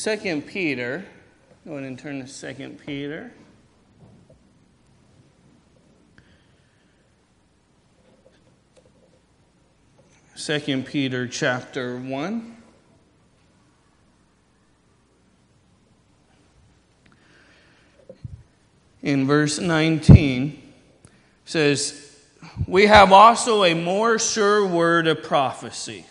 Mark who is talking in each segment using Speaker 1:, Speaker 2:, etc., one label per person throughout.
Speaker 1: Second Peter. Go ahead and turn to Second Peter. Second Peter chapter 1. In verse 19 says, We have also a more sure word of prophecy,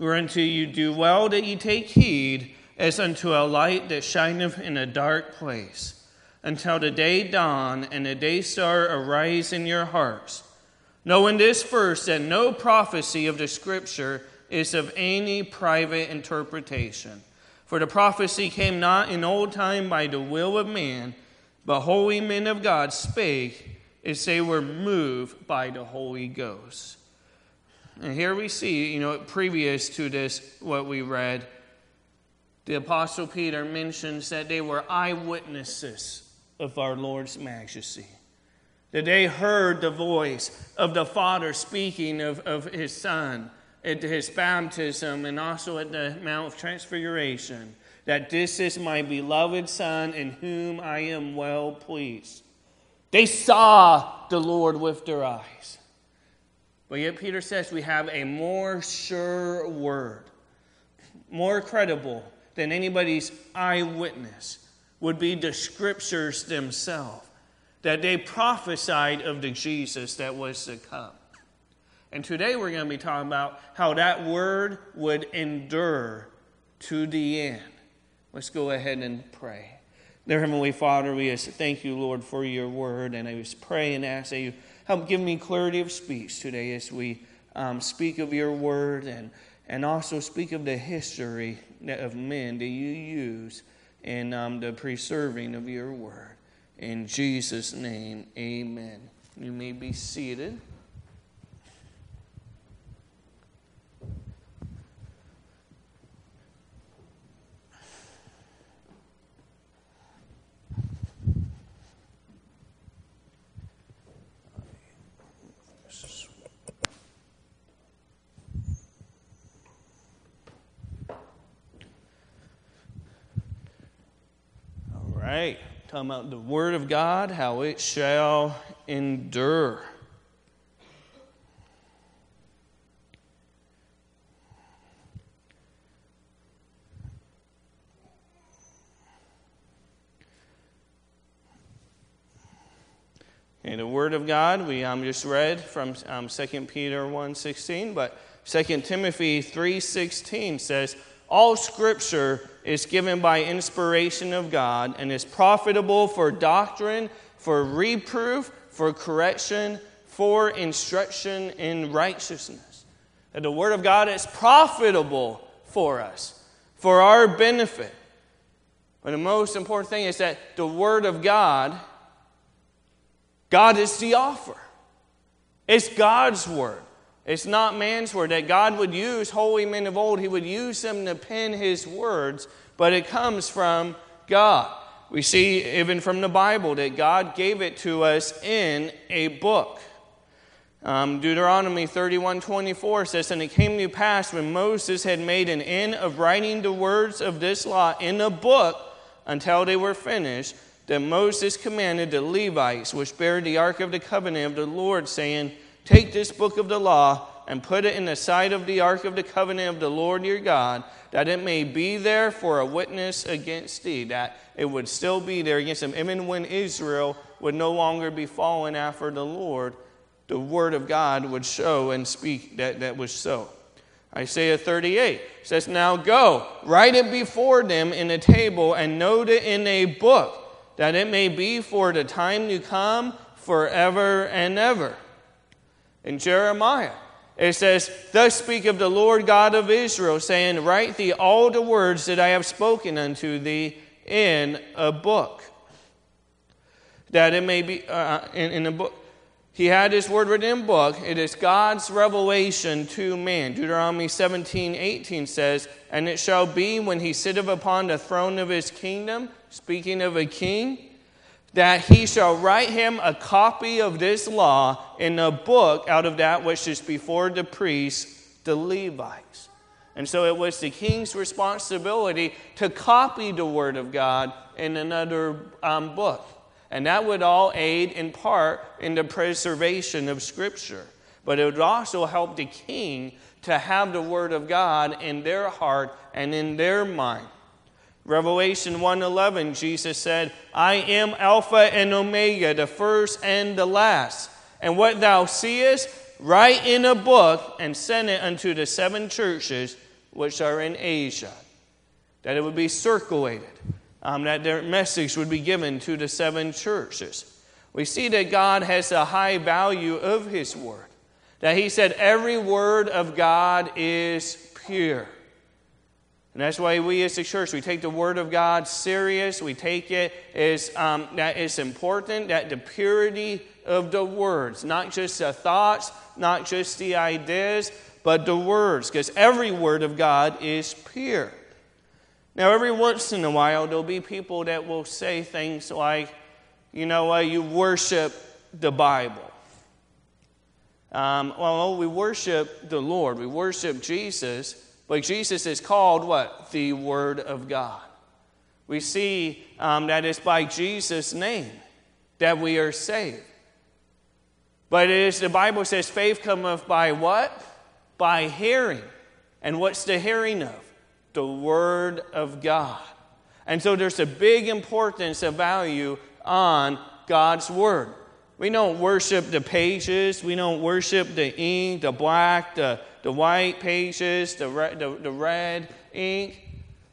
Speaker 1: whereunto you do well that ye take heed, as unto a light that shineth in a dark place, until the day dawn and the day star arise in your hearts knowing this first, that no prophecy of the Scripture is of any private interpretation. For the prophecy came not in old time by the will of man, but holy men of God spake as they were moved by the Holy Ghost. And here we see, you know, previous to this, what we read, the Apostle Peter mentions that they were eyewitnesses of our Lord's majesty that they heard the voice of the Father speaking of, of his Son at his baptism and also at the Mount of Transfiguration, that this is my beloved Son in whom I am well pleased. They saw the Lord with their eyes. But yet, Peter says we have a more sure word, more credible than anybody's eyewitness would be the scriptures themselves that they prophesied of the Jesus that was to come. And today we're going to be talking about how that word would endure to the end. Let's go ahead and pray. Dear Heavenly Father, we just thank you, Lord, for your word. And I just pray and ask that you help give me clarity of speech today as we um, speak of your word and, and also speak of the history of men that you use in um, the preserving of your word. In Jesus' name, amen. You may be seated. Right. Talking about the Word of God, how it shall endure. And the Word of God, we um, just read from um, 2 Peter 1.16, but 2 Timothy 3.16 says, All Scripture is given by inspiration of God and is profitable for doctrine, for reproof, for correction, for instruction in righteousness. That the Word of God is profitable for us, for our benefit. But the most important thing is that the Word of God, God is the offer. It's God's Word. It's not man's word. That God would use holy men of old, He would use them to pen His words, but it comes from God. We see even from the Bible that God gave it to us in a book. Um, Deuteronomy 31 24 says, And it came to pass when Moses had made an end of writing the words of this law in a book until they were finished, that Moses commanded the Levites, which bear the ark of the covenant of the Lord, saying, Take this book of the law and put it in the sight of the ark of the covenant of the Lord your God, that it may be there for a witness against thee, that it would still be there against them. Even when Israel would no longer be fallen after the Lord, the word of God would show and speak that that was so. Isaiah 38 says, Now go, write it before them in a table, and note it in a book, that it may be for the time to come forever and ever in Jeremiah. It says, Thus speak of the Lord God of Israel, saying, Write thee all the words that I have spoken unto thee in a book. That it may be uh, in, in a book. He had his word written in book. It is God's revelation to man. Deuteronomy 17, 18 says, And it shall be when he sitteth upon the throne of his kingdom, speaking of a king, that he shall write him a copy of this law in a book out of that which is before the priests, the Levites. And so it was the king's responsibility to copy the Word of God in another um, book. And that would all aid in part in the preservation of Scripture. But it would also help the king to have the Word of God in their heart and in their mind. Revelation 1:11 Jesus said, "I am Alpha and Omega, the first and the last. And what thou seest, write in a book and send it unto the seven churches which are in Asia." That it would be circulated, um, that their message would be given to the seven churches. We see that God has a high value of His Word. That He said, every word of God is pure. And that's why we as a church, we take the Word of God serious. We take it as um, that it's important that the purity of the words, not just the thoughts, not just the ideas, but the words, because every word of God is pure. Now, every once in a while, there'll be people that will say things like, you know, uh, you worship the Bible. Um, well, we worship the Lord, we worship Jesus, but Jesus is called what? The Word of God. We see um, that it's by Jesus' name that we are saved. But it is, the Bible says faith cometh by what? By hearing. And what's the hearing of? The Word of God. And so there's a big importance of value on God's Word. We don't worship the pages, we don't worship the ink, the black, the the white pages, the the, the red ink,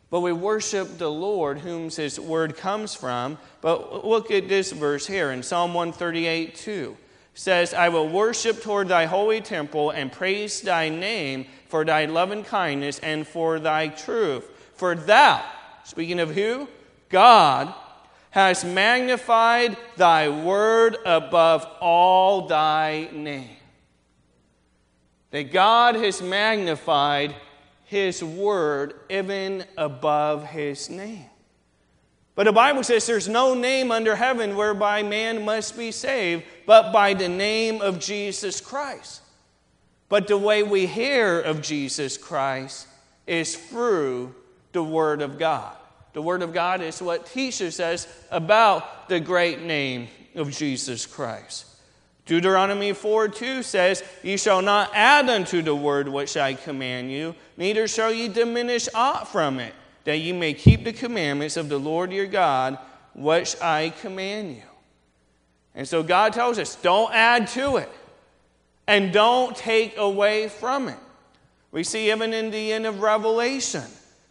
Speaker 1: but we worship the Lord, whom his word comes from. But look at this verse here in Psalm 138 2 says, I will worship toward thy holy temple and praise thy name for thy loving kindness and for thy truth. For thou, speaking of who? God, has magnified thy word above all thy name that God has magnified his word even above his name. But the Bible says there's no name under heaven whereby man must be saved but by the name of Jesus Christ. But the way we hear of Jesus Christ is through the Word of God. The Word of God is what teaches us about the great name of Jesus Christ. Deuteronomy 4 2 says, Ye shall not add unto the word which I command you, neither shall ye diminish aught from it, that ye may keep the commandments of the Lord your God, which I command you. And so God tells us, don't add to it, and don't take away from it. We see even in the end of Revelation,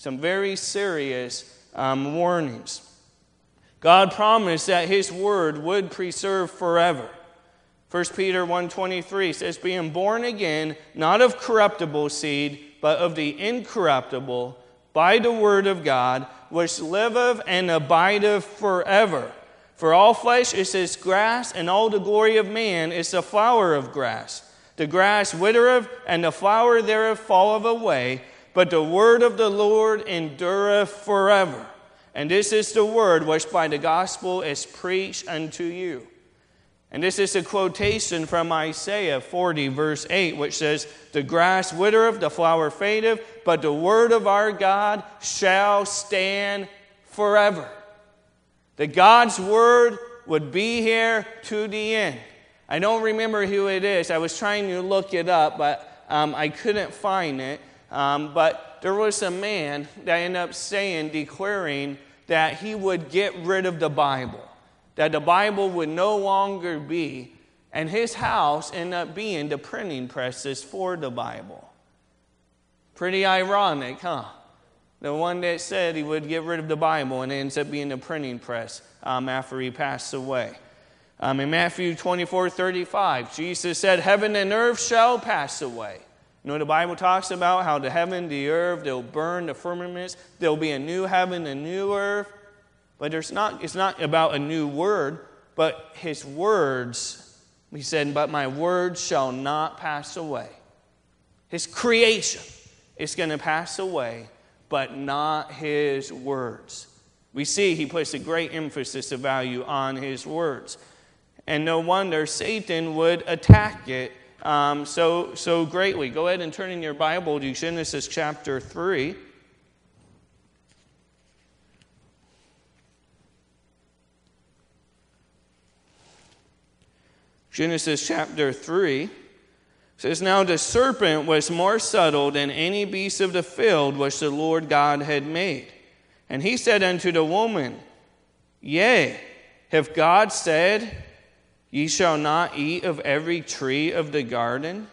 Speaker 1: Some very serious um, warnings. God promised that his word would preserve forever. 1 Peter 1:23 says being born again not of corruptible seed but of the incorruptible by the word of God which liveth and abideth forever. For all flesh is as grass and all the glory of man is the flower of grass. The grass withereth and the flower thereof falleth away, but the word of the Lord endureth forever. And this is the word which by the gospel is preached unto you. And this is a quotation from Isaiah 40, verse 8, which says, The grass withereth, the flower fadeth, but the word of our God shall stand forever. That God's word would be here to the end. I don't remember who it is. I was trying to look it up, but um, I couldn't find it. Um, but there was a man that ended up saying, declaring that he would get rid of the Bible, that the Bible would no longer be, and his house ended up being the printing presses for the Bible. Pretty ironic, huh? The one that said he would get rid of the Bible and ends up being the printing press um, after he passed away. Um, in Matthew 24 35, Jesus said, Heaven and earth shall pass away, You know, the Bible talks about how the heaven, the earth, they'll burn the firmaments, there'll be a new heaven, a new earth. But there's not, it's not about a new word, but his words, he said, But my words shall not pass away. His creation is going to pass away, but not his words. We see he puts a great emphasis of value on his words. And no wonder Satan would attack it um, so, so greatly. Go ahead and turn in your Bible to Genesis chapter 3. Genesis chapter 3 says, Now the serpent was more subtle than any beast of the field which the Lord God had made. And he said unto the woman, Yea, have God said, Ye shall not eat of every tree of the garden?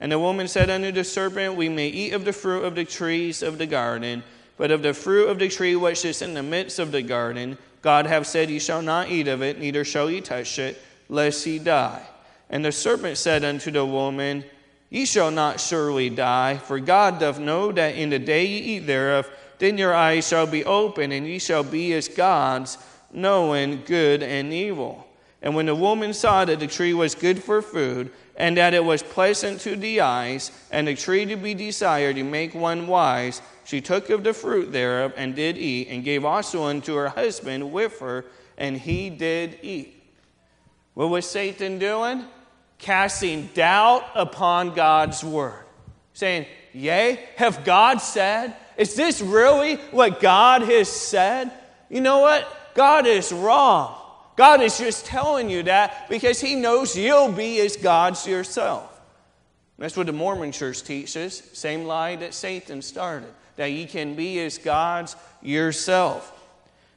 Speaker 1: And the woman said unto the serpent, We may eat of the fruit of the trees of the garden, but of the fruit of the tree which is in the midst of the garden, God hath said, Ye shall not eat of it, neither shall ye touch it, lest ye die. And the serpent said unto the woman, Ye shall not surely die, for God doth know that in the day ye eat thereof, then your eyes shall be open, and ye shall be as gods, knowing good and evil. And when the woman saw that the tree was good for food, and that it was pleasant to the eyes, and a tree to be desired to make one wise, she took of the fruit thereof, and did eat, and gave also unto her husband with her, and he did eat. What was Satan doing? Casting doubt upon God's word. Saying, Yea, have God said? Is this really what God has said? You know what? God is wrong. God is just telling you that because He knows you'll be as gods yourself. That's what the Mormon church teaches. Same lie that Satan started, that you can be as gods yourself.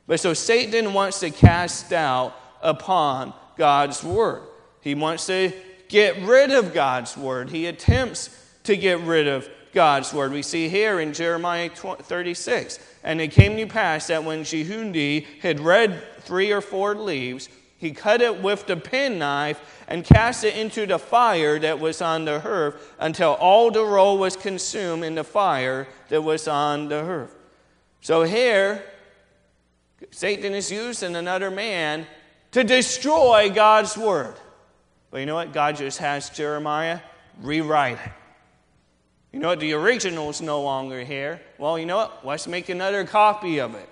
Speaker 1: But so Satan wants to cast doubt upon God's word. He wants to get rid of God's word. He attempts to get rid of God's word. We see here in Jeremiah 36. And it came to pass that when Jehudi had read three or four leaves, he cut it with the penknife and cast it into the fire that was on the hearth until all the roll was consumed in the fire that was on the hearth. So here, Satan is using another man to destroy God's word. But you know what? God just has Jeremiah rewrite it. You know what? The original is no longer here. Well, you know what? Let's make another copy of it.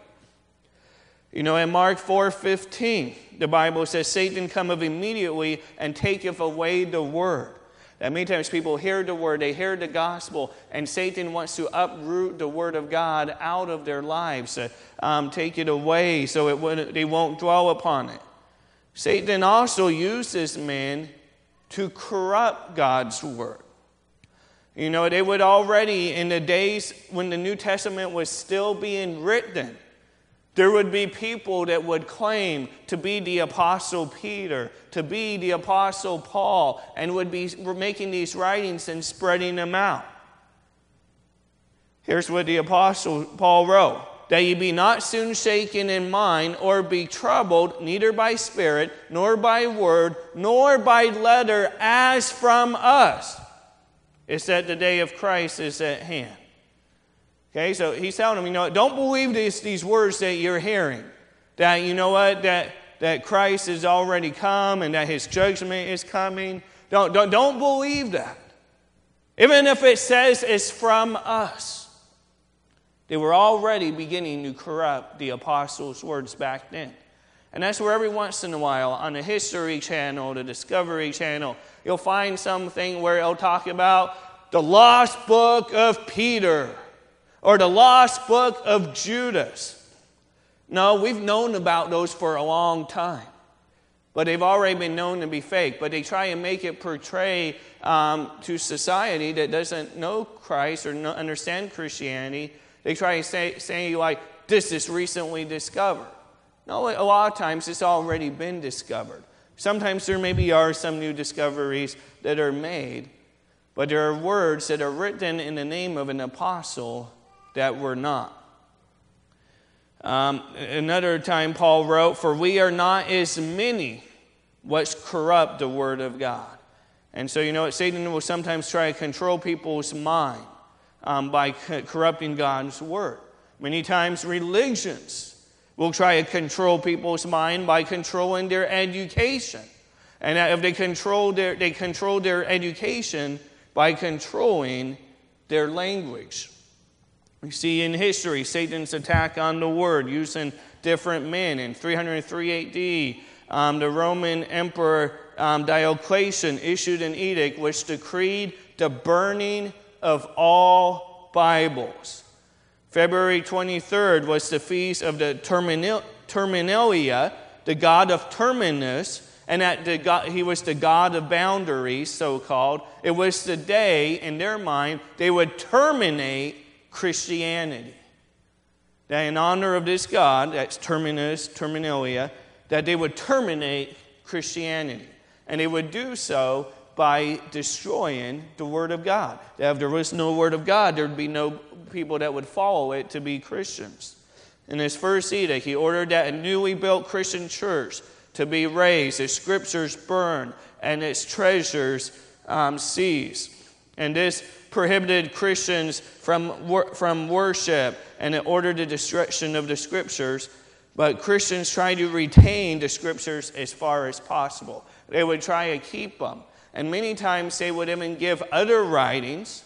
Speaker 1: You know, in Mark 4:15, the Bible says, Satan cometh immediately and taketh away the word. That many times people hear the word, they hear the gospel, and Satan wants to uproot the word of God out of their lives, uh, um, take it away so it would, they won't dwell upon it. Satan also uses men to corrupt God's word. You know, they would already, in the days when the New Testament was still being written, there would be people that would claim to be the Apostle Peter, to be the Apostle Paul, and would be making these writings and spreading them out. Here's what the Apostle Paul wrote that ye be not soon shaken in mind, or be troubled, neither by spirit, nor by word, nor by letter, as from us. It's that the day of Christ is at hand. Okay, so he's telling them, you know, don't believe these, these words that you're hearing. That, you know what, that, that Christ has already come and that his judgment is coming. Don't, don't, don't believe that. Even if it says it's from us. They were already beginning to corrupt the apostles' words back then. And that's where every once in a while on the History Channel, the Discovery Channel, you'll find something where it'll talk about the lost book of Peter or the lost book of Judas. No, we've known about those for a long time, but they've already been known to be fake. But they try and make it portray um, to society that doesn't know Christ or no, understand Christianity they try and say, say like, this is recently discovered. No, a lot of times it's already been discovered. Sometimes there maybe are some new discoveries that are made, but there are words that are written in the name of an apostle that were not. Um, another time, Paul wrote, For we are not as many which corrupt the word of God. And so, you know what? Satan will sometimes try to control people's mind um, by co- corrupting God's word. Many times, religions will try to control people's mind by controlling their education. And if they control their, they control their education by controlling their language. We see in history Satan's attack on the word using different men. In 303 AD, um, the Roman Emperor um, Diocletian issued an edict which decreed the burning of all Bibles. February 23rd was the feast of the Terminalia, the god of Terminus, and that the god, he was the god of boundaries, so called. It was the day, in their mind, they would terminate Christianity. That in honor of this god, that's Terminus, Terminalia, that they would terminate Christianity. And they would do so by destroying the Word of God. If there was no Word of God, there would be no people that would follow it to be Christians. In his first edict, he ordered that a newly built Christian church to be razed, its scriptures burned, and its treasures um, seized. And this prohibited Christians from, wor- from worship and it ordered the destruction of the scriptures. But Christians tried to retain the scriptures as far as possible. They would try to keep them. And many times they would even give other writings.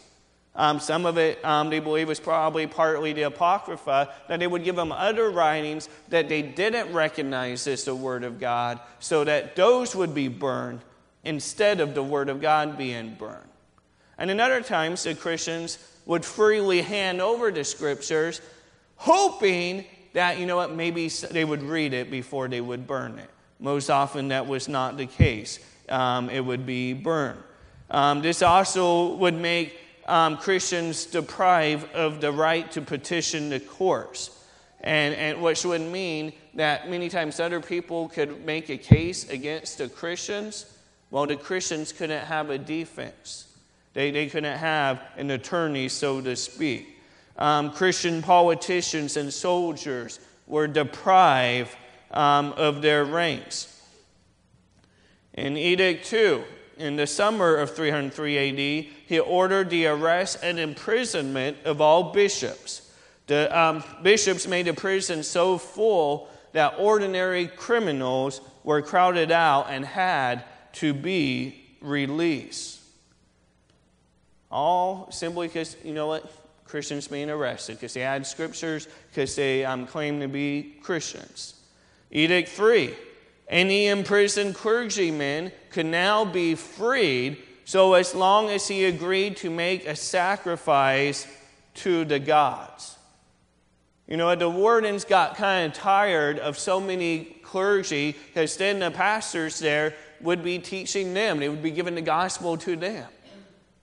Speaker 1: Um, some of it um, they believe was probably partly the Apocrypha, that they would give them other writings that they didn't recognize as the Word of God, so that those would be burned instead of the Word of God being burned. And in other times, the Christians would freely hand over the scriptures, hoping that, you know what, maybe they would read it before they would burn it. Most often, that was not the case. Um, it would be burned. Um, this also would make um, Christians deprived of the right to petition the courts, and, and which would mean that many times other people could make a case against the Christians, while the Christians couldn't have a defense. They, they couldn't have an attorney, so to speak. Um, Christian politicians and soldiers were deprived um, of their ranks. In Edict 2, in the summer of 303 AD, he ordered the arrest and imprisonment of all bishops. The um, bishops made the prison so full that ordinary criminals were crowded out and had to be released. All simply because, you know what? Christians being arrested because they had scriptures, because they um, claim to be Christians. Edict 3 Any imprisoned clergyman could now be freed so as long as he agreed to make a sacrifice to the gods. You know, the wardens got kind of tired of so many clergy because then the pastors there would be teaching them, they would be giving the gospel to them.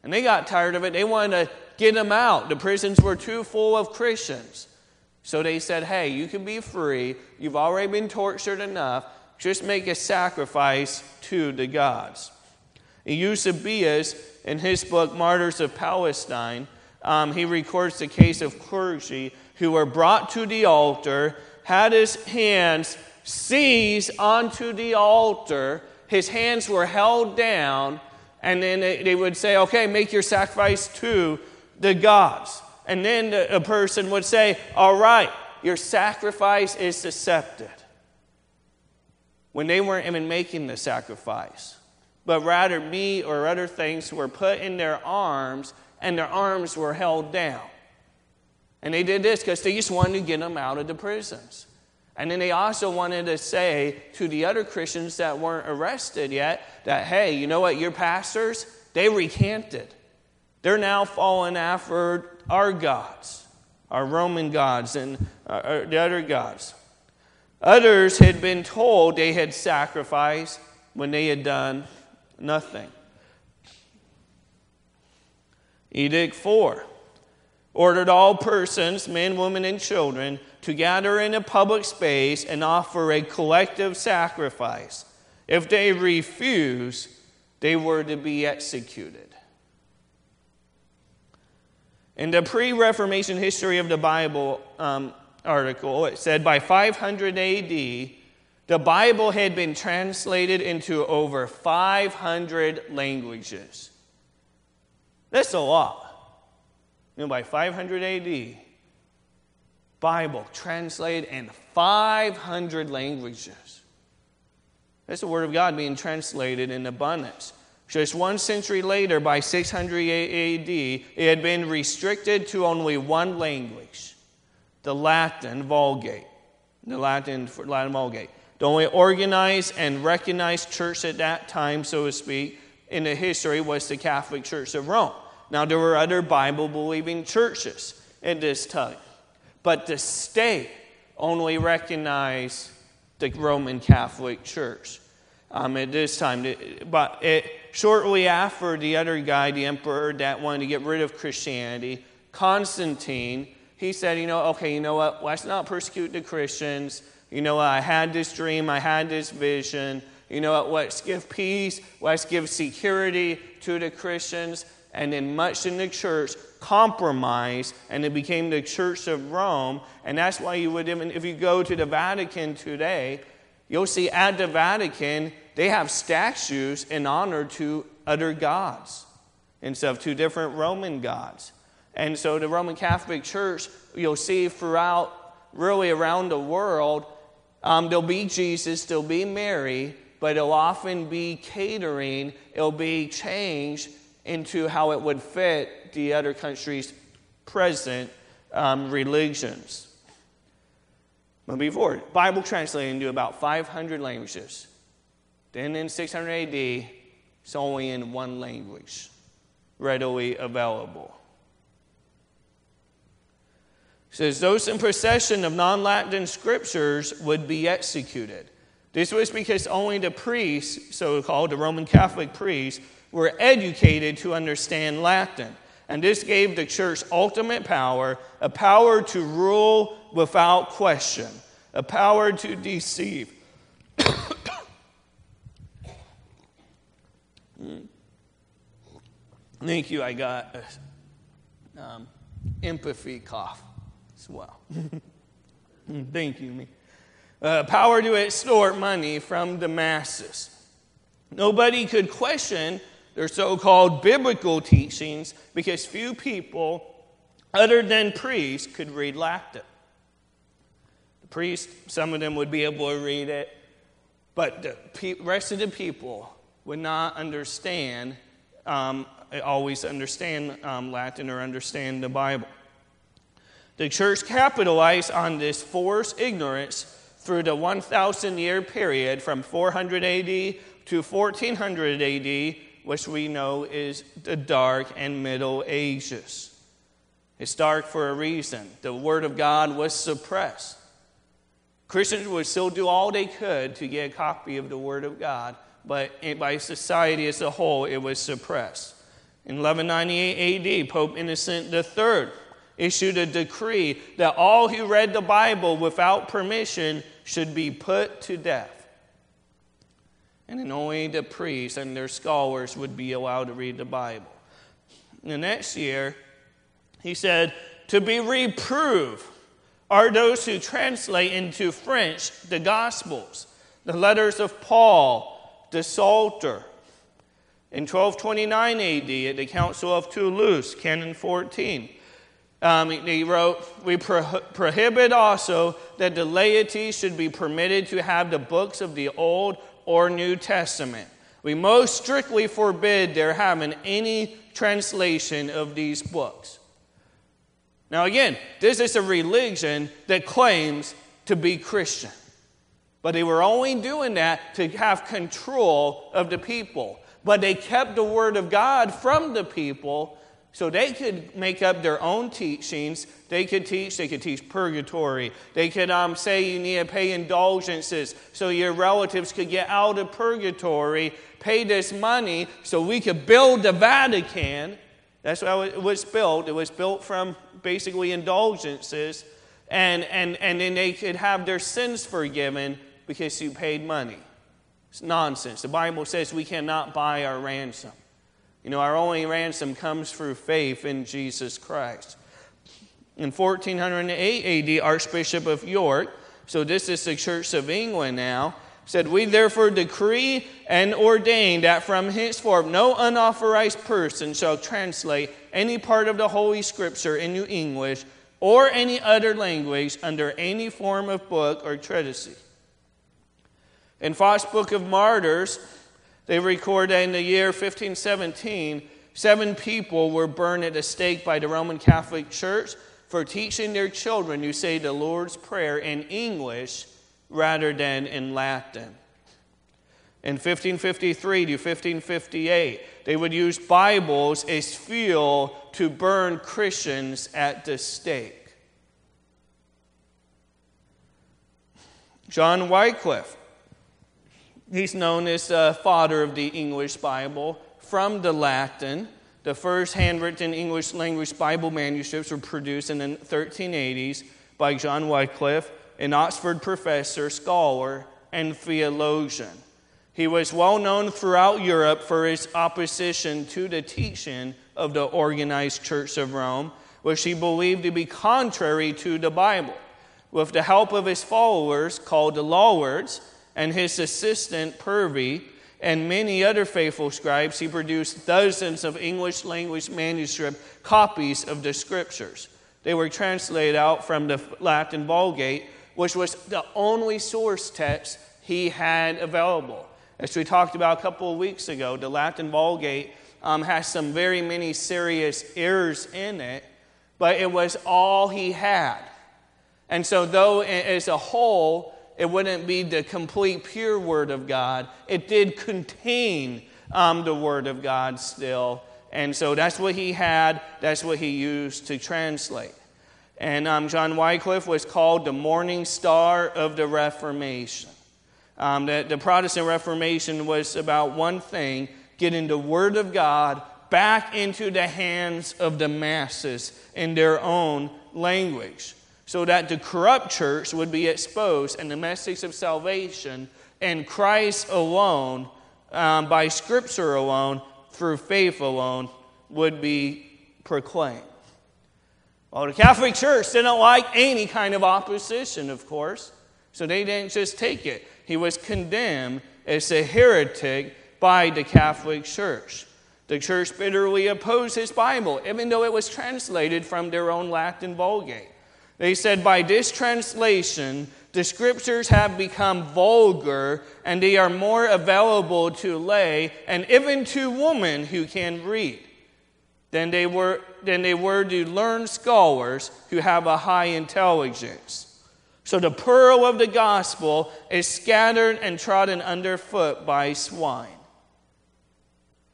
Speaker 1: And they got tired of it. They wanted to get them out. The prisons were too full of Christians. So they said, hey, you can be free. You've already been tortured enough. Just make a sacrifice to the gods. Eusebius, in his book Martyrs of Palestine, um, he records the case of clergy who were brought to the altar, had his hands seized onto the altar, his hands were held down, and then they would say, okay, make your sacrifice to the gods. And then a person would say, all right, your sacrifice is accepted. When they weren't even making the sacrifice, but rather meat or other things were put in their arms and their arms were held down. And they did this because they just wanted to get them out of the prisons. And then they also wanted to say to the other Christians that weren't arrested yet that, hey, you know what, your pastors, they recanted. They're now falling after our gods, our Roman gods, and uh, uh, the other gods. Others had been told they had sacrificed when they had done nothing. Edict 4 ordered all persons, men, women, and children, to gather in a public space and offer a collective sacrifice. If they refused, they were to be executed. In the pre Reformation history of the Bible um, article, it said by 500 AD, The Bible had been translated into over 500 languages. That's a lot. You know, by 500 AD, Bible translated in 500 languages. That's the Word of God being translated in abundance. Just one century later, by 600 AD, it had been restricted to only one language the Latin Vulgate. The Latin, Latin Vulgate. The only organized and recognized church at that time, so to speak, in the history was the Catholic Church of Rome. Now, there were other Bible believing churches at this time, but the state only recognized the Roman Catholic Church um, at this time. But it, shortly after the other guy, the emperor that wanted to get rid of Christianity, Constantine, he said, you know, okay, you know what, let's not persecute the Christians. You know, what? I had this dream, I had this vision. You know what, let's give peace, let's give security to the Christians. And then much in the church compromised, and it became the Church of Rome. And that's why you would, even if you go to the Vatican today, you'll see at the Vatican, they have statues in honor to other gods instead of two different Roman gods. And so the Roman Catholic Church, you'll see throughout, really around the world, um, there'll be Jesus, there'll be Mary, but it'll often be catering, it'll be changed into how it would fit the other countries' present um, religions. But before, Bible translated into about 500 languages. Then in 600 AD, it's only in one language, readily available. It says those in possession of non Latin scriptures would be executed. This was because only the priests, so called the Roman Catholic priests, were educated to understand Latin. And this gave the church ultimate power, a power to rule without question, a power to deceive. Thank you. I got um, empathy cough as well. Thank you, me. Uh, power to extort money from the masses. Nobody could question their so called biblical teachings because few people, other than priests, could read Latin. The priests, some of them would be able to read it, but the rest of the people would not understand, um, always understand um, Latin or understand the Bible. The church capitalized on this forced ignorance through the 1,000 year period from 400 AD to 1400 AD, which we know is the Dark and Middle Ages. It's dark for a reason. The Word of God was suppressed. Christians would still do all they could to get a copy of the Word of God, but by society as a whole, it was suppressed. In 1198 AD, Pope Innocent III issued a decree that all who read the Bible without permission should be put to death and only the priests and their scholars would be allowed to read the Bible. The next year, he said, To be reproved are those who translate into French the Gospels, the letters of Paul, the Psalter. In 1229 AD, at the Council of Toulouse, Canon 14, um, he wrote, We pro- prohibit also that the laity should be permitted to have the books of the Old or New Testament. We most strictly forbid their having any translation of these books. Now, again, this is a religion that claims to be Christian. But they were only doing that to have control of the people. But they kept the Word of God from the people so they could make up their own teachings. They could teach, they could teach purgatory. They could um, say you need to pay indulgences so your relatives could get out of purgatory, pay this money so we could build the Vatican. That's how it was built. It was built from basically indulgences. And, and, and then they could have their sins forgiven because you paid money. It's nonsense. The Bible says we cannot buy our ransom. You know, our only ransom comes through faith in Jesus Christ. In 1408 AD, Archbishop of York So this is the Church of England now. Said, We therefore decree and ordain that from henceforth no unauthorized person shall translate any part of the Holy Scripture into English or any other language under any form of book or treatise. In Foxe Book of Martyrs, they record that in the year 1517, seven people were burned at the stake by the Roman Catholic Church for teaching their children to say the Lord's Prayer in English rather than in Latin. In 1553 to 1558, they would use Bibles as fuel to burn Christians at the stake. John Wycliffe, he's known as the father of the English Bible from the Latin. The first handwritten English language Bible manuscripts were produced in the 1380s by John Wycliffe, an Oxford professor, scholar, and theologian. He was well known throughout Europe for his opposition to the teaching of the organized Church of Rome, which he believed to be contrary to the Bible. With the help of his followers, called the Lollards, and his assistant Purvey, and many other faithful scribes, he produced dozens of English language manuscript copies of the scriptures. They were translated out from the Latin Vulgate, which was the only source text he had available. As we talked about a couple of weeks ago, the Latin Vulgate um, has some very many serious errors in it, but it was all he had. And so, though as a whole, it wouldn't be the complete pure Word of God, it did contain um, the Word of God still. And so that's what he had, that's what he used to translate. And um, John Wycliffe was called the morning star of the Reformation. Um, the, the Protestant Reformation was about one thing getting the Word of God back into the hands of the masses in their own language so that the corrupt church would be exposed and the message of salvation and Christ alone, um, by Scripture alone, through faith alone, would be proclaimed. Well, the Catholic Church didn't like any kind of opposition, of course, so they didn't just take it he was condemned as a heretic by the Catholic Church. The church bitterly opposed his Bible, even though it was translated from their own Latin Vulgate. They said, by this translation, the scriptures have become vulgar and they are more available to lay and even to women who can read than they were, than they were to learned scholars who have a high intelligence. So the pearl of the gospel is scattered and trodden underfoot by swine.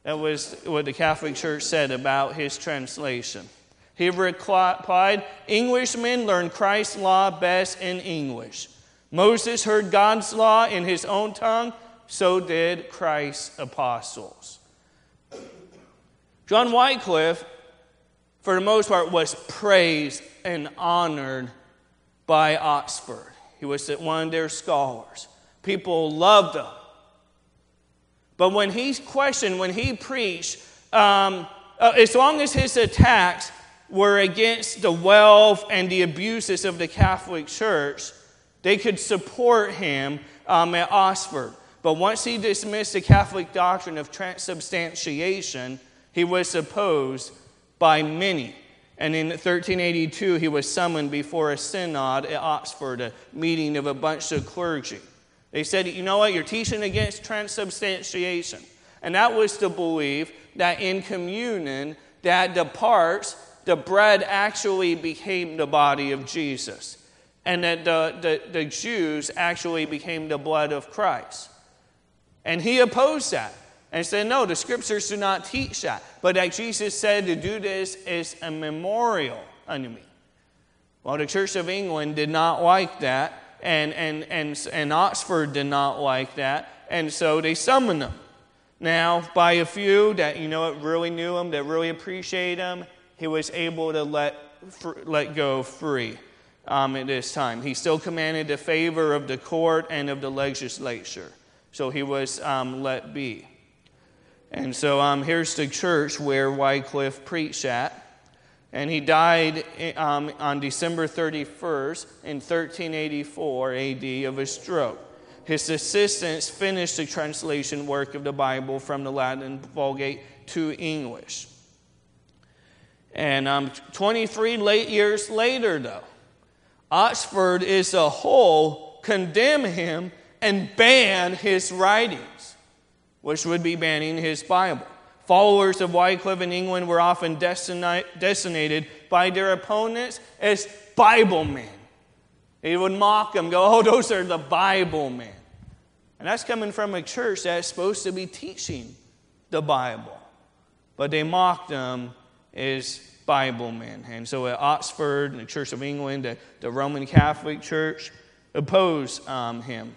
Speaker 1: That was what the Catholic Church said about his translation. He replied, Englishmen learn Christ's law best in English. Moses heard God's law in his own tongue, so did Christ's apostles. John Wycliffe, for the most part, was praised and honored by Oxford. He was one of their scholars. People loved him. But when he questioned, when he preached, um, uh, as long as his attacks were against the wealth and the abuses of the Catholic Church, they could support him um, at Oxford. But once he dismissed the Catholic doctrine of transubstantiation, he was opposed by many. And in 1382, he was summoned before a synod at Oxford, a meeting of a bunch of clergy. They said, You know what? You're teaching against transubstantiation. And that was to believe that in communion, that the parts, the bread actually became the body of Jesus. And that the, the, the Jews actually became the blood of Christ. And he opposed that and said, No, the scriptures do not teach that. But like Jesus said, to do this is a memorial unto me. Well, the Church of England did not like that, and, and, and, and Oxford did not like that, and so they summoned them. Now, by a few that you know really knew him, that really appreciate him, he was able to let, let go free um, at this time. He still commanded the favor of the court and of the legislature, so he was um, let be. And so um, here's the church where Wycliffe preached at. And he died um, on December 31st in 1384 AD of a stroke. His assistants finished the translation work of the Bible from the Latin Vulgate to English. And um, 23 late years later, though, Oxford is a whole condemn him and ban his writings, which would be banning his Bible. Followers of Wycliffe in England were often designated by their opponents as Bible men. They would mock them, go, oh, those are the Bible men. And that's coming from a church that's supposed to be teaching the Bible. But they mocked them as Bible men. And so at Oxford, and the Church of England, the, the Roman Catholic Church opposed um, him.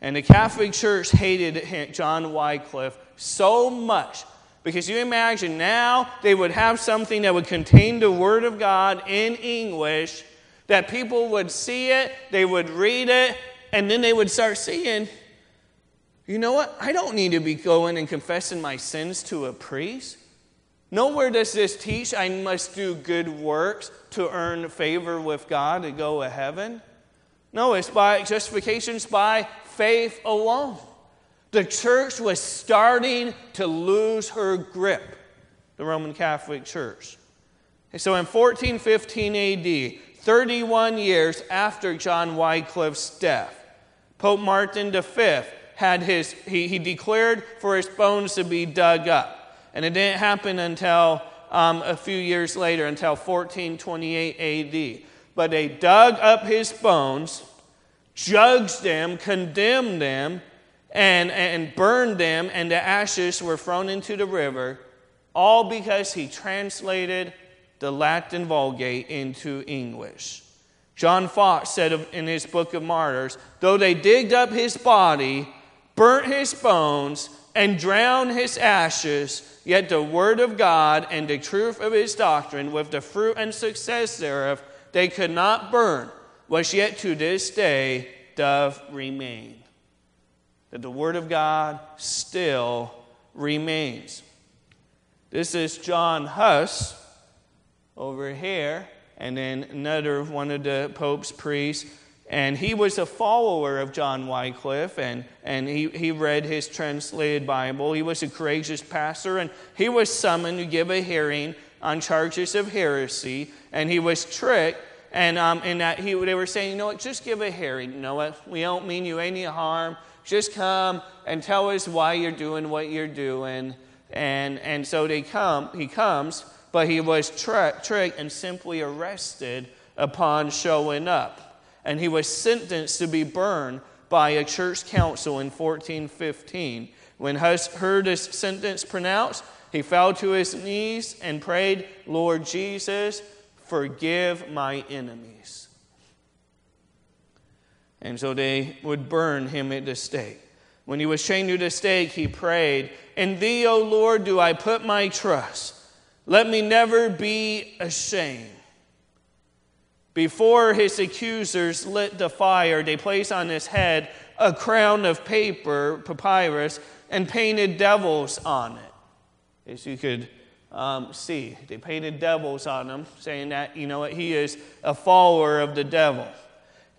Speaker 1: And the Catholic Church hated John Wycliffe so much because you imagine now they would have something that would contain the Word of God in English, that people would see it, they would read it, and then they would start seeing, you know what? I don't need to be going and confessing my sins to a priest. Nowhere does this teach I must do good works to earn favor with God to go to heaven. No, it's by justifications by faith alone. The church was starting to lose her grip, the Roman Catholic Church. And so in 1415 AD, 31 years after John Wycliffe's death, Pope Martin V had his, he, he declared for his bones to be dug up. And it didn't happen until um, a few years later, until 1428 AD. But they dug up his bones, judged them, condemned them, and, and burned them, and the ashes were thrown into the river, all because he translated the Latin Vulgate into English. John Foxe said in his book of Martyrs, though they digged up his body, burnt his bones, and drown his ashes, yet the word of God and the truth of his doctrine, with the fruit and success thereof, they could not burn, which yet to this day doth remain that the Word of God still remains. This is John Huss over here, and then another one of the Pope's priests. And he was a follower of John Wycliffe, and, and he, he read his translated Bible. He was a courageous pastor, and he was summoned to give a hearing on charges of heresy, and he was tricked. And um, in that he, they were saying, you know what, just give a hearing. You know what, we don't mean you any harm. Just come and tell us why you're doing what you're doing. And, and so they come, he comes, but he was tra- tricked and simply arrested upon showing up. And he was sentenced to be burned by a church council in 1415. When Huss heard his sentence pronounced, he fell to his knees and prayed, Lord Jesus, forgive my enemies. And so they would burn him at the stake. When he was chained to the stake, he prayed, In thee, O Lord, do I put my trust. Let me never be ashamed. Before his accusers lit the fire, they placed on his head a crown of paper, papyrus, and painted devils on it. As you could um, see, they painted devils on him, saying that, you know what, he is a follower of the devil.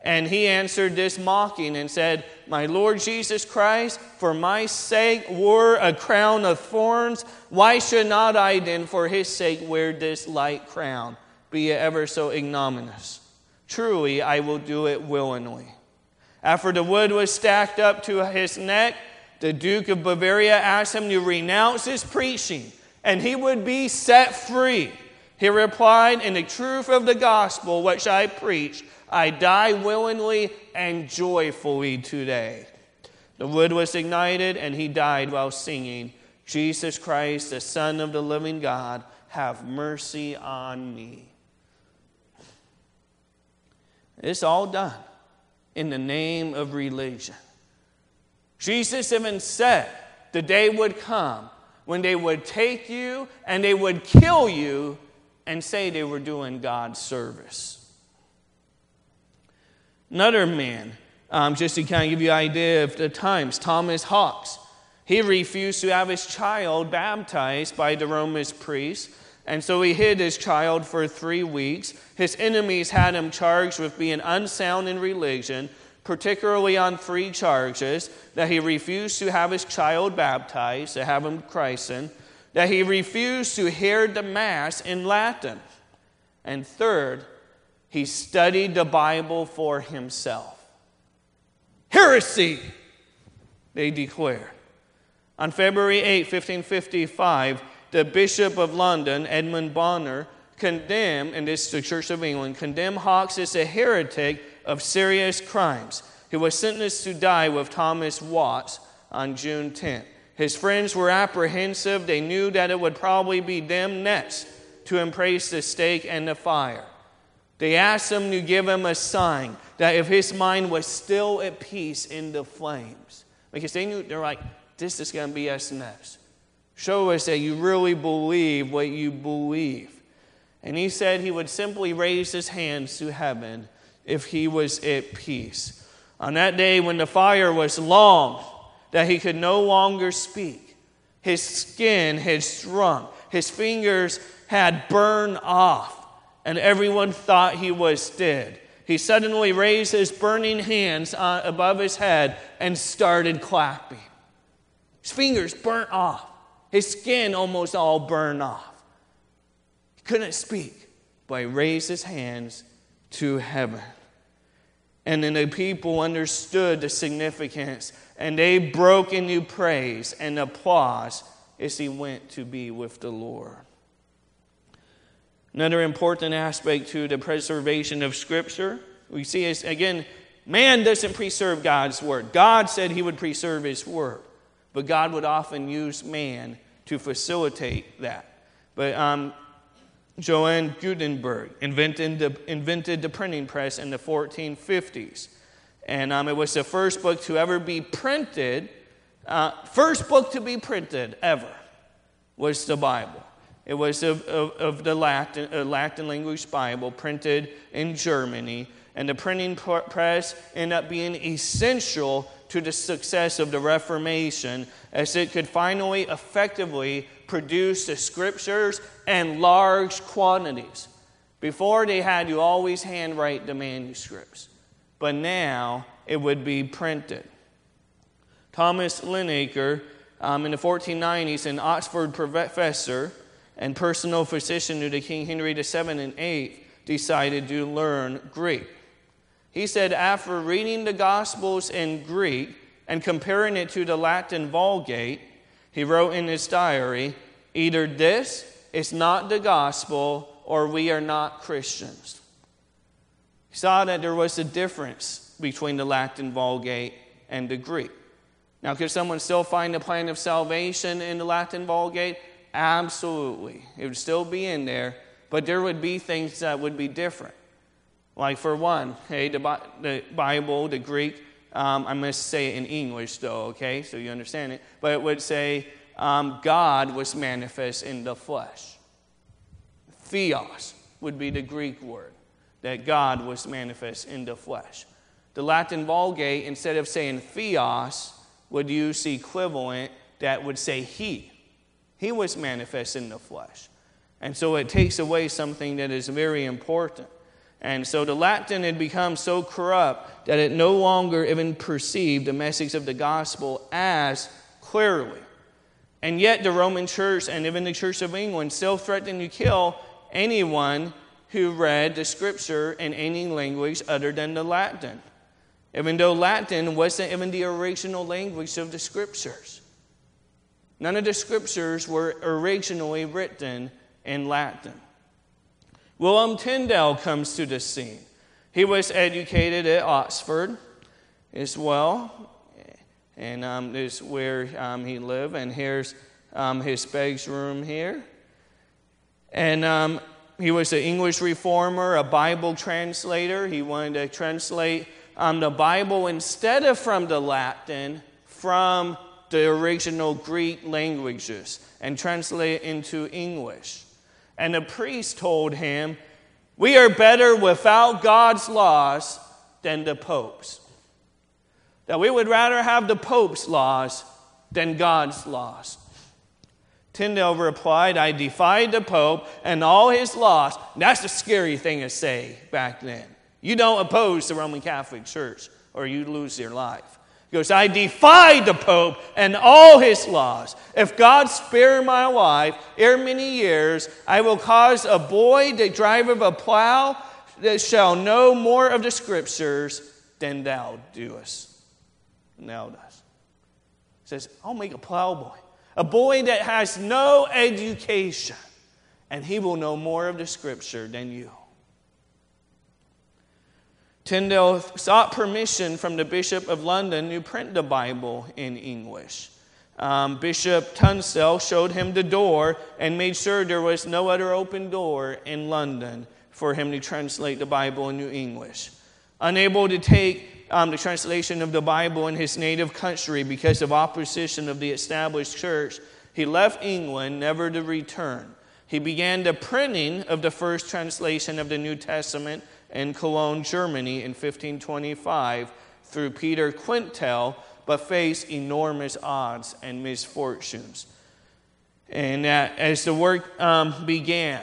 Speaker 1: And he answered this mocking and said, My Lord Jesus Christ, for my sake wore a crown of thorns. Why should not I then, for his sake, wear this light crown, be it ever so ignominious? Truly, I will do it willingly. After the wood was stacked up to his neck, the Duke of Bavaria asked him to renounce his preaching, and he would be set free. He replied, In the truth of the gospel which I preach, I die willingly and joyfully today. The wood was ignited, and he died while singing, Jesus Christ, the Son of the living God, have mercy on me. It's all done in the name of religion. Jesus even said the day would come when they would take you and they would kill you and say they were doing God's service. Another man, um, just to kind of give you an idea of the times, Thomas Hawkes. He refused to have his child baptized by the Roman priest And so he hid his child for three weeks. His enemies had him charged with being unsound in religion, particularly on three charges that he refused to have his child baptized, to have him christened, that he refused to hear the Mass in Latin, and third, he studied the Bible for himself. Heresy, they declared. On February 8, 1555, the Bishop of London, Edmund Bonner, condemned, and this is the Church of England, condemned Hawkes as a heretic of serious crimes. He was sentenced to die with Thomas Watts on June 10th. His friends were apprehensive. They knew that it would probably be them next to embrace the stake and the fire. They asked him to give him a sign that if his mind was still at peace in the flames, because they knew, they're like, this is going to be us next. Show us that you really believe what you believe. And he said he would simply raise his hands to heaven if he was at peace. On that day when the fire was long, that he could no longer speak, his skin had shrunk, his fingers had burned off, and everyone thought he was dead. He suddenly raised his burning hands uh, above his head and started clapping. His fingers burnt off, his skin almost all burned off. He couldn't speak, but he raised his hands to heaven. And then the people understood the significance and they broke into praise and applause as he went to be with the Lord. Another important aspect to the preservation of Scripture we see is again, man doesn't preserve God's Word. God said he would preserve his Word, but God would often use man to facilitate that. But um, Johann Gutenberg invented the, invented the printing press in the 1450s. And um, it was the first book to ever be printed, uh, first book to be printed ever was the Bible. It was of, of, of the Latin, uh, Latin language Bible printed in Germany. And the printing press ended up being essential to the success of the Reformation as it could finally effectively produce the scriptures in large quantities. Before, they had to always handwrite the manuscripts, but now it would be printed. Thomas Linacre, um, in the 1490s, an Oxford professor and personal physician to the King Henry VII and VIII, decided to learn Greek. He said, after reading the Gospels in Greek and comparing it to the Latin Vulgate, he wrote in his diary either this is not the gospel or we are not Christians. He saw that there was a difference between the Latin Vulgate and the Greek. Now, could someone still find the plan of salvation in the Latin Vulgate? Absolutely. It would still be in there, but there would be things that would be different. Like, for one, hey, the, the Bible, the Greek, um, I must say it in English though, okay, so you understand it, but it would say um, God was manifest in the flesh. Theos would be the Greek word, that God was manifest in the flesh. The Latin Vulgate, instead of saying theos, would use the equivalent that would say he. He was manifest in the flesh. And so it takes away something that is very important. And so the Latin had become so corrupt that it no longer even perceived the message of the gospel as clearly. And yet, the Roman church and even the Church of England still threatened to kill anyone who read the scripture in any language other than the Latin, even though Latin wasn't even the original language of the scriptures. None of the scriptures were originally written in Latin. William Tyndale comes to the scene. He was educated at Oxford as well, and um, this is where um, he lived. And here's um, his bedroom here. And um, he was an English reformer, a Bible translator. He wanted to translate um, the Bible instead of from the Latin, from the original Greek languages, and translate it into English. And the priest told him, We are better without God's laws than the Pope's. That we would rather have the Pope's laws than God's laws. Tyndale replied, I defied the Pope and all his laws. That's a scary thing to say back then. You don't oppose the Roman Catholic Church or you lose your life. He goes, I defy the Pope and all his laws. If God spare my life ere many years, I will cause a boy to drive of a plow that shall know more of the scriptures than thou doest. Thou does. He says, I'll make a plowboy, a boy that has no education, and he will know more of the scripture than you. Tyndale sought permission from the Bishop of London to print the Bible in English. Um, Bishop Tunstall showed him the door and made sure there was no other open door in London for him to translate the Bible into English. Unable to take um, the translation of the Bible in his native country because of opposition of the established church, he left England never to return. He began the printing of the first translation of the New Testament in Cologne, Germany in 1525 through Peter Quintel, but faced enormous odds and misfortunes. And uh, as the work um, began,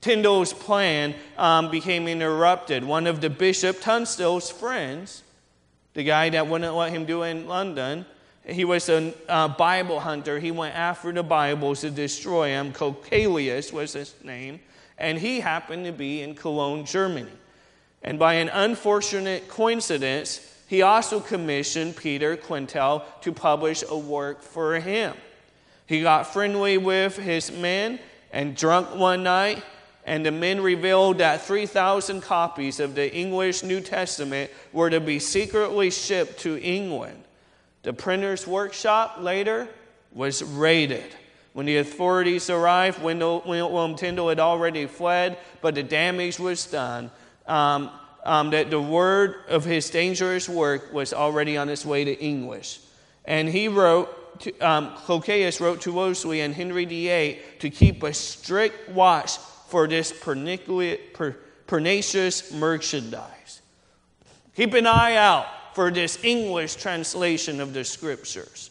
Speaker 1: Tyndale's plan um, became interrupted. One of the Bishop Tunstall's friends, the guy that wouldn't let him do it in London, he was a uh, Bible hunter. He went after the Bibles to destroy them. Cochlaeus was his name, and he happened to be in Cologne, Germany. And by an unfortunate coincidence, he also commissioned Peter Quintel to publish a work for him. He got friendly with his men and drunk one night, and the men revealed that 3,000 copies of the English New Testament were to be secretly shipped to England. The printer's workshop later was raided. When the authorities arrived, William Tyndale had already fled, but the damage was done um, um, that the word of his dangerous work was already on its way to English. And he wrote, to, um, Cochlaeus wrote to Wolsey and Henry VIII to keep a strict watch for this pernicious merchandise. Keep an eye out for this English translation of the scriptures.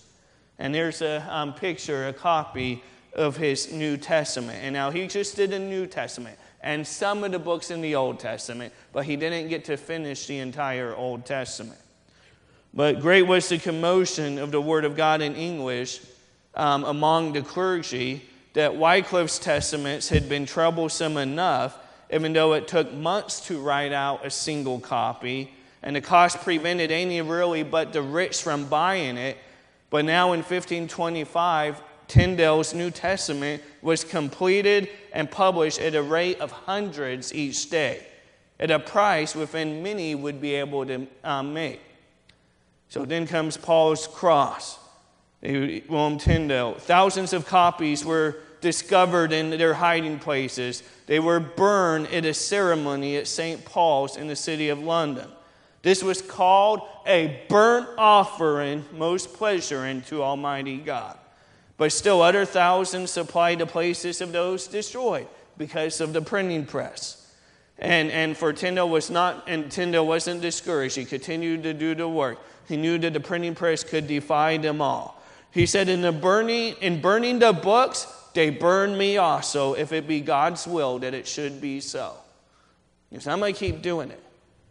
Speaker 1: And there's a um, picture, a copy of his New Testament. And now he just did a New Testament and some of the books in the Old Testament, but he didn't get to finish the entire Old Testament. But great was the commotion of the Word of God in English um, among the clergy that Wycliffe's testaments had been troublesome enough, even though it took months to write out a single copy, and the cost prevented any really but the rich from buying it. But now in 1525, Tyndale's New Testament was completed and published at a rate of hundreds each day, at a price within many would be able to um, make. So then comes Paul's cross. William Tyndale. Thousands of copies were discovered in their hiding places. They were burned at a ceremony at St. Paul's in the city of London. This was called a burnt offering, most pleasuring to Almighty God. But still, other thousands supplied the places of those destroyed because of the printing press. And, and for Tyndale was not, and Tyndale wasn't discouraged. He continued to do the work. He knew that the printing press could defy them all. He said, in, the burning, in burning the books, they burn me also, if it be God's will that it should be so. So I'm going to keep doing it.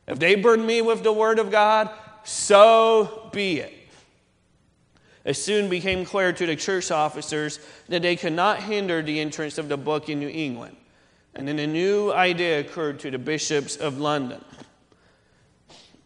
Speaker 1: If they burn me with the word of God, so be it. It soon became clear to the church officers that they could not hinder the entrance of the book in New England. And then a new idea occurred to the bishops of London.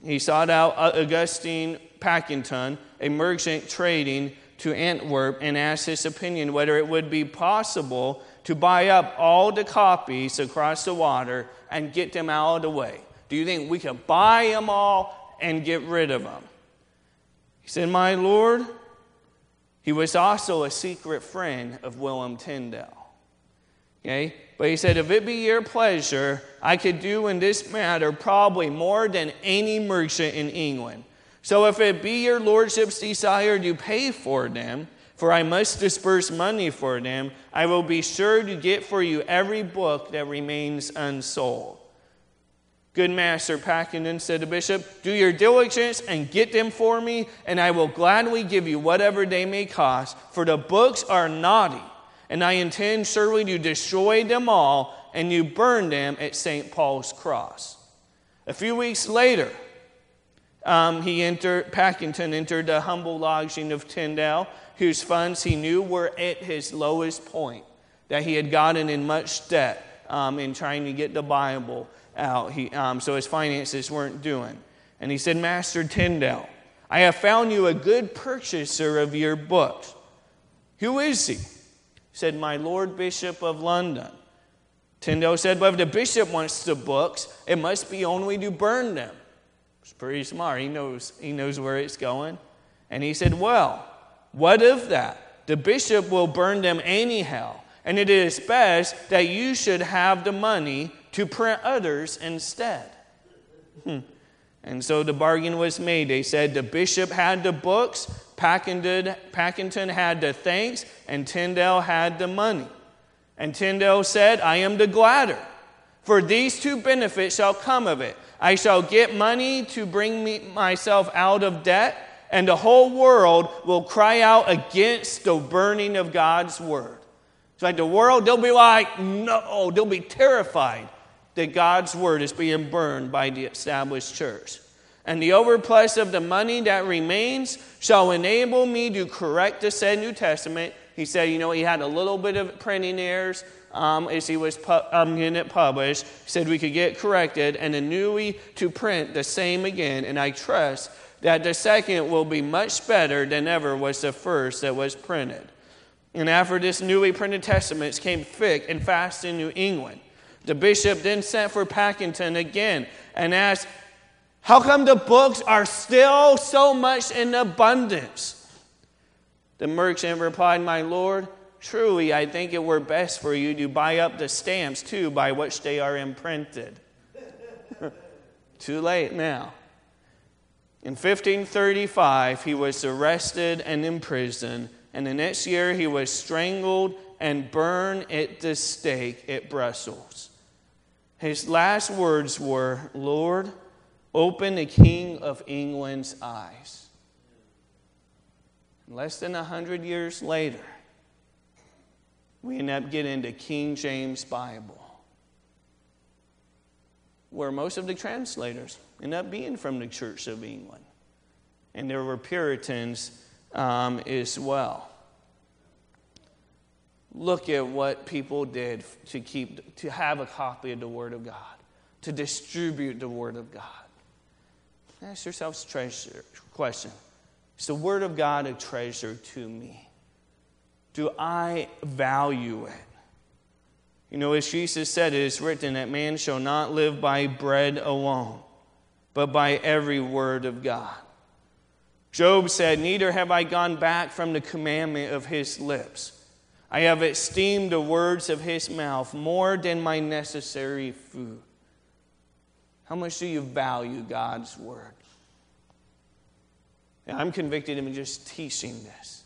Speaker 1: He sought out Augustine Packington, a merchant trading to Antwerp, and asked his opinion whether it would be possible to buy up all the copies across the water and get them out of the way. Do you think we could buy them all and get rid of them? He said, My Lord, he was also a secret friend of William Tyndale. Okay? But he said, If it be your pleasure, I could do in this matter probably more than any merchant in England. So if it be your lordship's desire to pay for them, for I must disburse money for them, I will be sure to get for you every book that remains unsold. Good master Packington, said the bishop, do your diligence and get them for me, and I will gladly give you whatever they may cost, for the books are naughty, and I intend surely to destroy them all, and you burn them at St. Paul's cross. A few weeks later, um, he entered, Packington entered the humble lodging of Tyndale, whose funds he knew were at his lowest point, that he had gotten in much debt um, in trying to get the Bible out, he, um, so his finances weren't doing. And he said, Master Tyndale, I have found you a good purchaser of your books. Who is he? said, My Lord Bishop of London. Tyndale said, But if the bishop wants the books, it must be only to burn them. It's pretty smart. He knows, he knows where it's going. And he said, Well, what of that? The bishop will burn them anyhow. And it is best that you should have the money to print others instead. Hmm. And so the bargain was made. They said the bishop had the books, Packington, had the thanks, and Tyndale had the money. And Tyndale said, I am the gladder, for these two benefits shall come of it. I shall get money to bring me, myself out of debt, and the whole world will cry out against the burning of God's word. It's like the world, they'll be like, no, they'll be terrified that God's word is being burned by the established church. And the overplus of the money that remains shall enable me to correct the said New Testament. He said, you know, he had a little bit of printing errors um, as he was pu- um, getting it published. He said we could get corrected and a newie to print the same again. And I trust that the second will be much better than ever was the first that was printed. And after this newly printed testaments came thick and fast in New England. The bishop then sent for Packington again and asked, How come the books are still so much in abundance? The merchant replied, My lord, truly I think it were best for you to buy up the stamps too by which they are imprinted. Too late now. In 1535, he was arrested and imprisoned, and the next year he was strangled and burn at the stake at Brussels. His last words were, Lord, open the King of England's eyes. Less than a hundred years later, we end up getting the King James Bible, where most of the translators end up being from the Church of England. And there were Puritans um, as well look at what people did to keep to have a copy of the word of god to distribute the word of god. Ask yourself a treasure question. Is the word of god a treasure to me? Do i value it? You know as jesus said it is written that man shall not live by bread alone but by every word of god. Job said neither have i gone back from the commandment of his lips I have esteemed the words of his mouth more than my necessary food. How much do you value God's word? I'm convicted of just teaching this.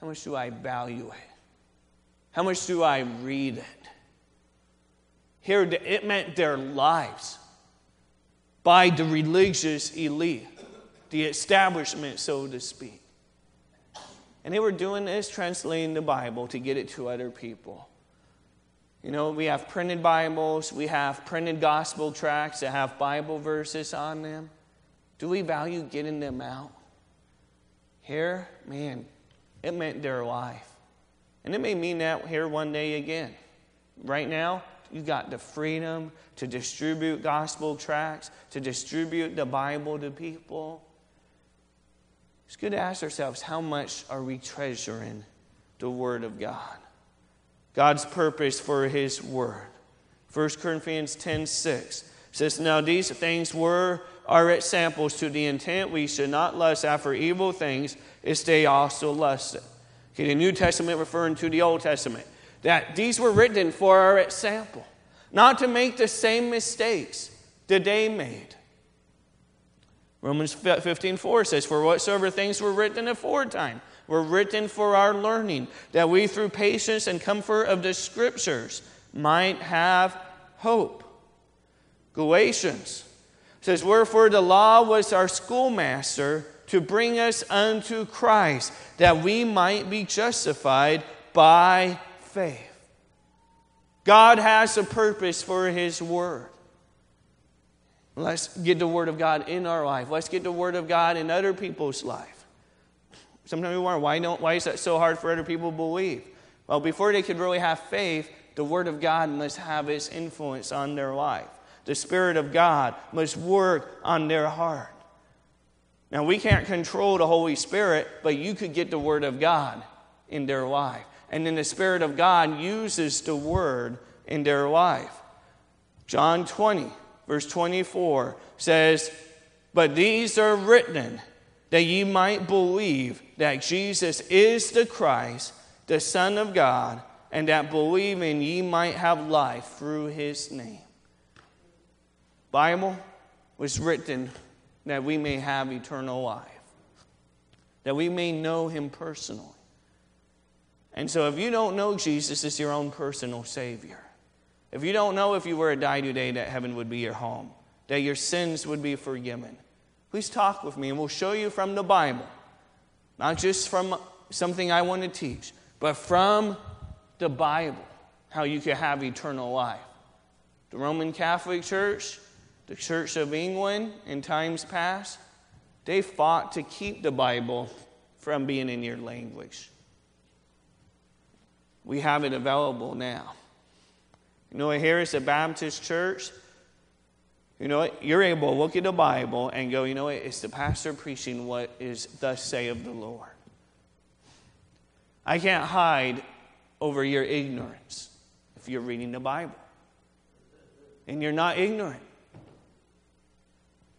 Speaker 1: How much do I value it? How much do I read it? Here, it meant their lives by the religious elite, the establishment, so to speak. And they were doing this, translating the Bible to get it to other people. You know, we have printed Bibles, we have printed gospel tracts that have Bible verses on them. Do we value getting them out? Here, man, it meant their life. And it may mean that here one day again. Right now, you got the freedom to distribute gospel tracts, to distribute the Bible to people. It's good to ask ourselves how much are we treasuring the Word of God? God's purpose for His Word. 1 Corinthians 10 6 says, Now these things were are at samples to the intent we should not lust after evil things, as they also lusted. Okay, the New Testament referring to the Old Testament. That these were written for our example, not to make the same mistakes that they made. Romans 15, 4 says, For whatsoever things were written aforetime were written for our learning, that we through patience and comfort of the Scriptures might have hope. Galatians says, Wherefore the law was our schoolmaster to bring us unto Christ, that we might be justified by faith. God has a purpose for His Word. Let's get the Word of God in our life. Let's get the Word of God in other people's life. Sometimes we wonder why, don't, why is that so hard for other people to believe? Well, before they could really have faith, the Word of God must have its influence on their life. The Spirit of God must work on their heart. Now, we can't control the Holy Spirit, but you could get the Word of God in their life. And then the Spirit of God uses the Word in their life. John 20, verse 24 says, But these are written that ye might believe that Jesus is the Christ, the Son of God, and that believing ye might have life through his name. Bible was written that we may have eternal life, that we may know him personally. And so if you don't know Jesus as your own personal Savior, if you don't know if you were to die today that heaven would be your home, that your sins would be forgiven, please talk with me and we'll show you from the Bible, not just from something I want to teach, but from the Bible, how you can have eternal life. The Roman Catholic Church, the Church of England in times past, they fought to keep the Bible from being in your language. We have it available now. You know, here is a Baptist church. You know what? You're able to look at the Bible and go, you know what? It's the pastor preaching what is thus say of the Lord. I can't hide over your ignorance if you're reading the Bible. And you're not ignorant.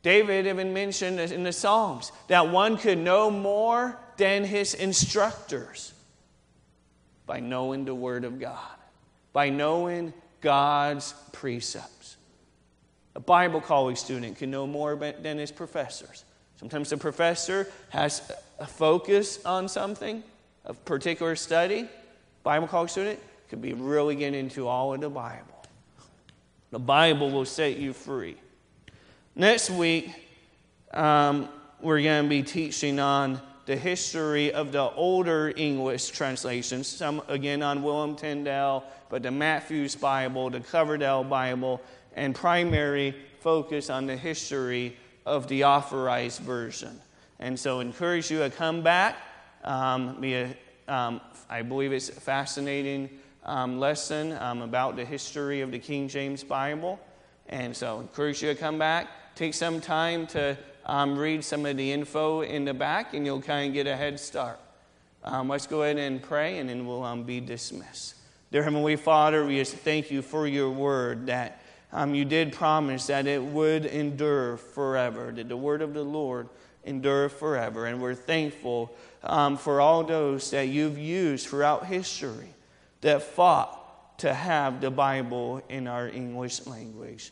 Speaker 1: David even mentioned in the Psalms that one could know more than his instructors by knowing the Word of God, by knowing God's precepts. A Bible college student can know more than his professors. Sometimes the professor has a focus on something, a particular study. Bible college student could be really getting into all of the Bible. The Bible will set you free. Next week, um, we're going to be teaching on the history of the older English translations, some again on William Tyndale, but the Matthew's Bible, the Coverdale Bible, and primary focus on the history of the authorized version. And so, encourage you to come back. Um, be a, um, I believe it's a fascinating um, lesson um, about the history of the King James Bible. And so, encourage you to come back. Take some time to um, read some of the info in the back, and you'll kind of get a head start. Um, let's go ahead and pray, and then we'll um, be dismissed. Dear Heavenly Father, we just thank you for your word that um, you did promise that it would endure forever, that the word of the Lord endure forever. And we're thankful um, for all those that you've used throughout history that fought to have the Bible in our English language.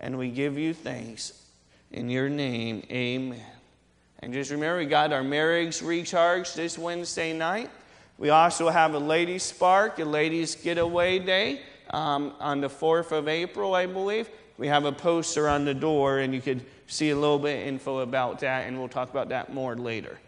Speaker 1: And we give you thanks in your name, amen. And just remember, we got our marriage recharge this Wednesday night. We also have a ladies' spark, a ladies' getaway day um, on the 4th of April, I believe. We have a poster on the door, and you could see a little bit of info about that, and we'll talk about that more later.